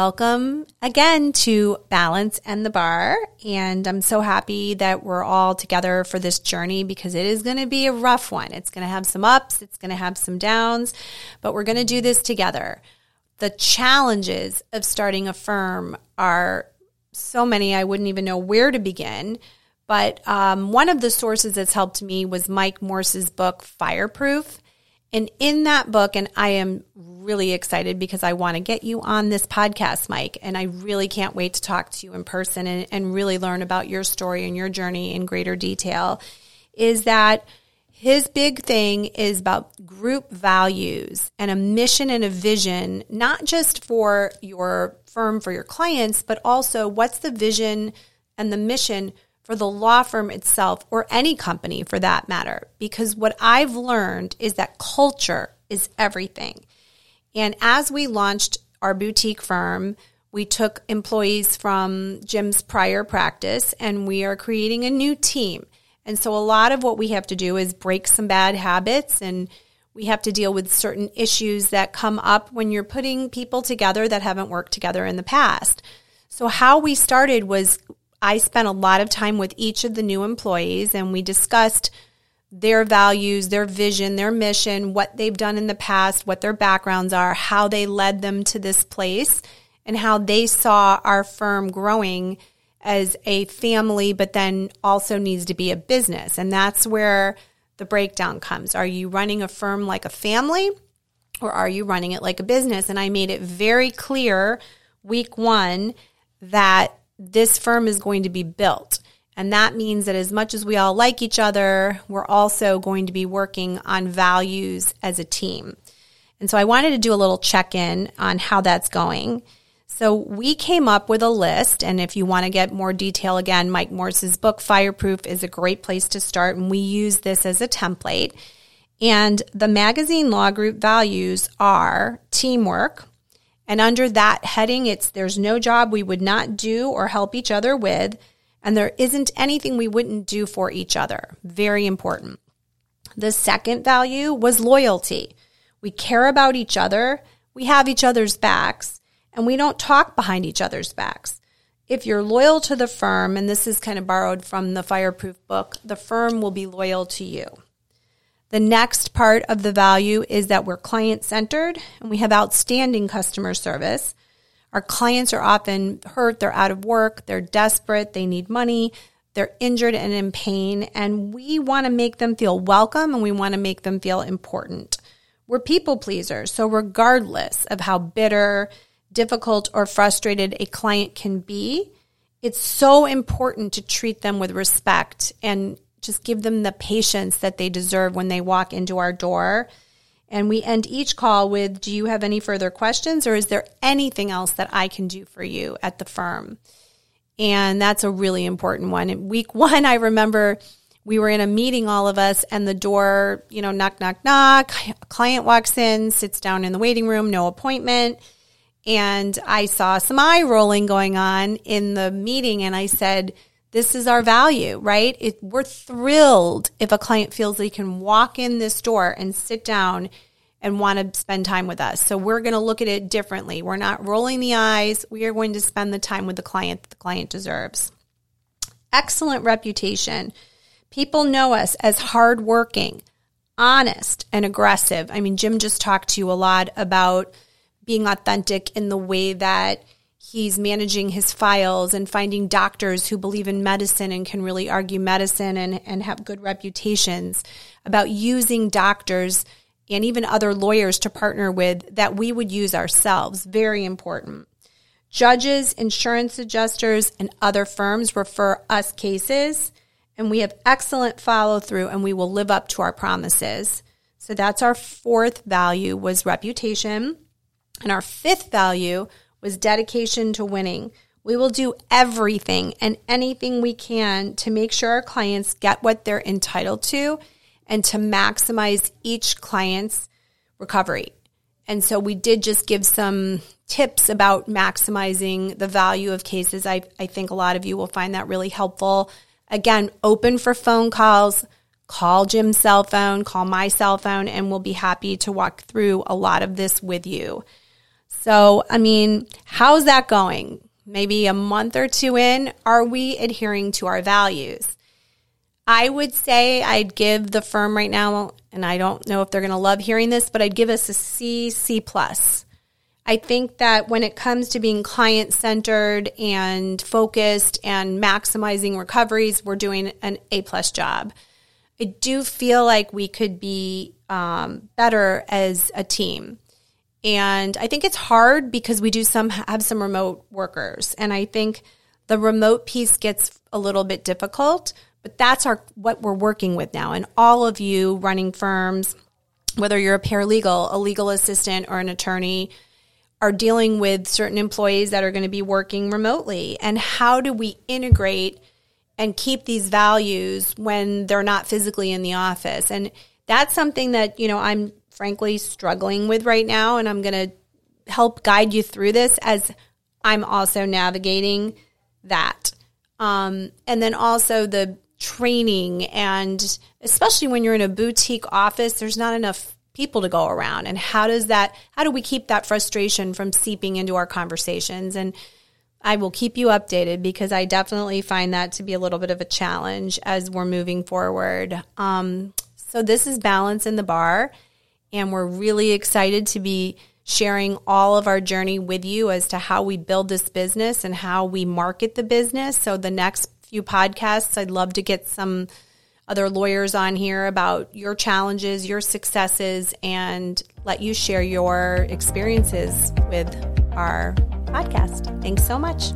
Welcome again to Balance and the Bar. And I'm so happy that we're all together for this journey because it is going to be a rough one. It's going to have some ups, it's going to have some downs, but we're going to do this together. The challenges of starting a firm are so many, I wouldn't even know where to begin. But um, one of the sources that's helped me was Mike Morse's book, Fireproof. And in that book, and I am really excited because I want to get you on this podcast, Mike. And I really can't wait to talk to you in person and, and really learn about your story and your journey in greater detail. Is that his big thing is about group values and a mission and a vision, not just for your firm, for your clients, but also what's the vision and the mission for the law firm itself or any company for that matter. Because what I've learned is that culture is everything. And as we launched our boutique firm, we took employees from Jim's prior practice and we are creating a new team. And so a lot of what we have to do is break some bad habits and we have to deal with certain issues that come up when you're putting people together that haven't worked together in the past. So how we started was I spent a lot of time with each of the new employees and we discussed their values, their vision, their mission, what they've done in the past, what their backgrounds are, how they led them to this place, and how they saw our firm growing as a family, but then also needs to be a business. And that's where the breakdown comes. Are you running a firm like a family or are you running it like a business? And I made it very clear week one that this firm is going to be built. And that means that as much as we all like each other, we're also going to be working on values as a team. And so I wanted to do a little check in on how that's going. So we came up with a list. And if you want to get more detail, again, Mike Morse's book, Fireproof, is a great place to start. And we use this as a template. And the magazine law group values are teamwork, and under that heading, it's there's no job we would not do or help each other with. And there isn't anything we wouldn't do for each other. Very important. The second value was loyalty. We care about each other. We have each other's backs and we don't talk behind each other's backs. If you're loyal to the firm, and this is kind of borrowed from the Fireproof book, the firm will be loyal to you. The next part of the value is that we're client centered and we have outstanding customer service. Our clients are often hurt, they're out of work, they're desperate, they need money, they're injured and in pain, and we want to make them feel welcome and we want to make them feel important. We're people pleasers, so regardless of how bitter, difficult, or frustrated a client can be, it's so important to treat them with respect and just give them the patience that they deserve when they walk into our door. And we end each call with Do you have any further questions, or is there anything else that I can do for you at the firm? And that's a really important one. In week one, I remember we were in a meeting, all of us, and the door, you know, knock, knock, knock. A client walks in, sits down in the waiting room, no appointment. And I saw some eye rolling going on in the meeting, and I said, this is our value, right? It, we're thrilled if a client feels they can walk in this door and sit down and want to spend time with us. So we're going to look at it differently. We're not rolling the eyes. We are going to spend the time with the client that the client deserves. Excellent reputation. People know us as hardworking, honest, and aggressive. I mean, Jim just talked to you a lot about being authentic in the way that he's managing his files and finding doctors who believe in medicine and can really argue medicine and, and have good reputations, about using doctors and even other lawyers to partner with that we would use ourselves. Very important. Judges, insurance adjusters, and other firms refer us cases, and we have excellent follow through and we will live up to our promises. So that's our fourth value was reputation. And our fifth value was dedication to winning. We will do everything and anything we can to make sure our clients get what they're entitled to and to maximize each client's recovery. And so we did just give some tips about maximizing the value of cases. I, I think a lot of you will find that really helpful. Again, open for phone calls. Call Jim's cell phone, call my cell phone, and we'll be happy to walk through a lot of this with you. So, I mean, how's that going? Maybe a month or two in, are we adhering to our values? I would say I'd give the firm right now, and I don't know if they're going to love hearing this, but I'd give us a C, C plus. I think that when it comes to being client centered and focused and maximizing recoveries, we're doing an A plus job. I do feel like we could be um, better as a team. And I think it's hard because we do some have some remote workers. And I think the remote piece gets a little bit difficult, but that's our what we're working with now. And all of you running firms, whether you're a paralegal, a legal assistant, or an attorney, are dealing with certain employees that are going to be working remotely and how do we integrate and keep these values when they're not physically in the office and that's something that you know i'm frankly struggling with right now and i'm going to help guide you through this as i'm also navigating that. Um, and then also the training and especially when you're in a boutique office there's not enough people to go around. And how does that how do we keep that frustration from seeping into our conversations? And I will keep you updated because I definitely find that to be a little bit of a challenge as we're moving forward. Um, so this is Balance and the Bar and we're really excited to be sharing all of our journey with you as to how we build this business and how we market the business. So the next few podcasts, I'd love to get some other lawyers on here about your challenges, your successes, and let you share your experiences with our podcast. Thanks so much.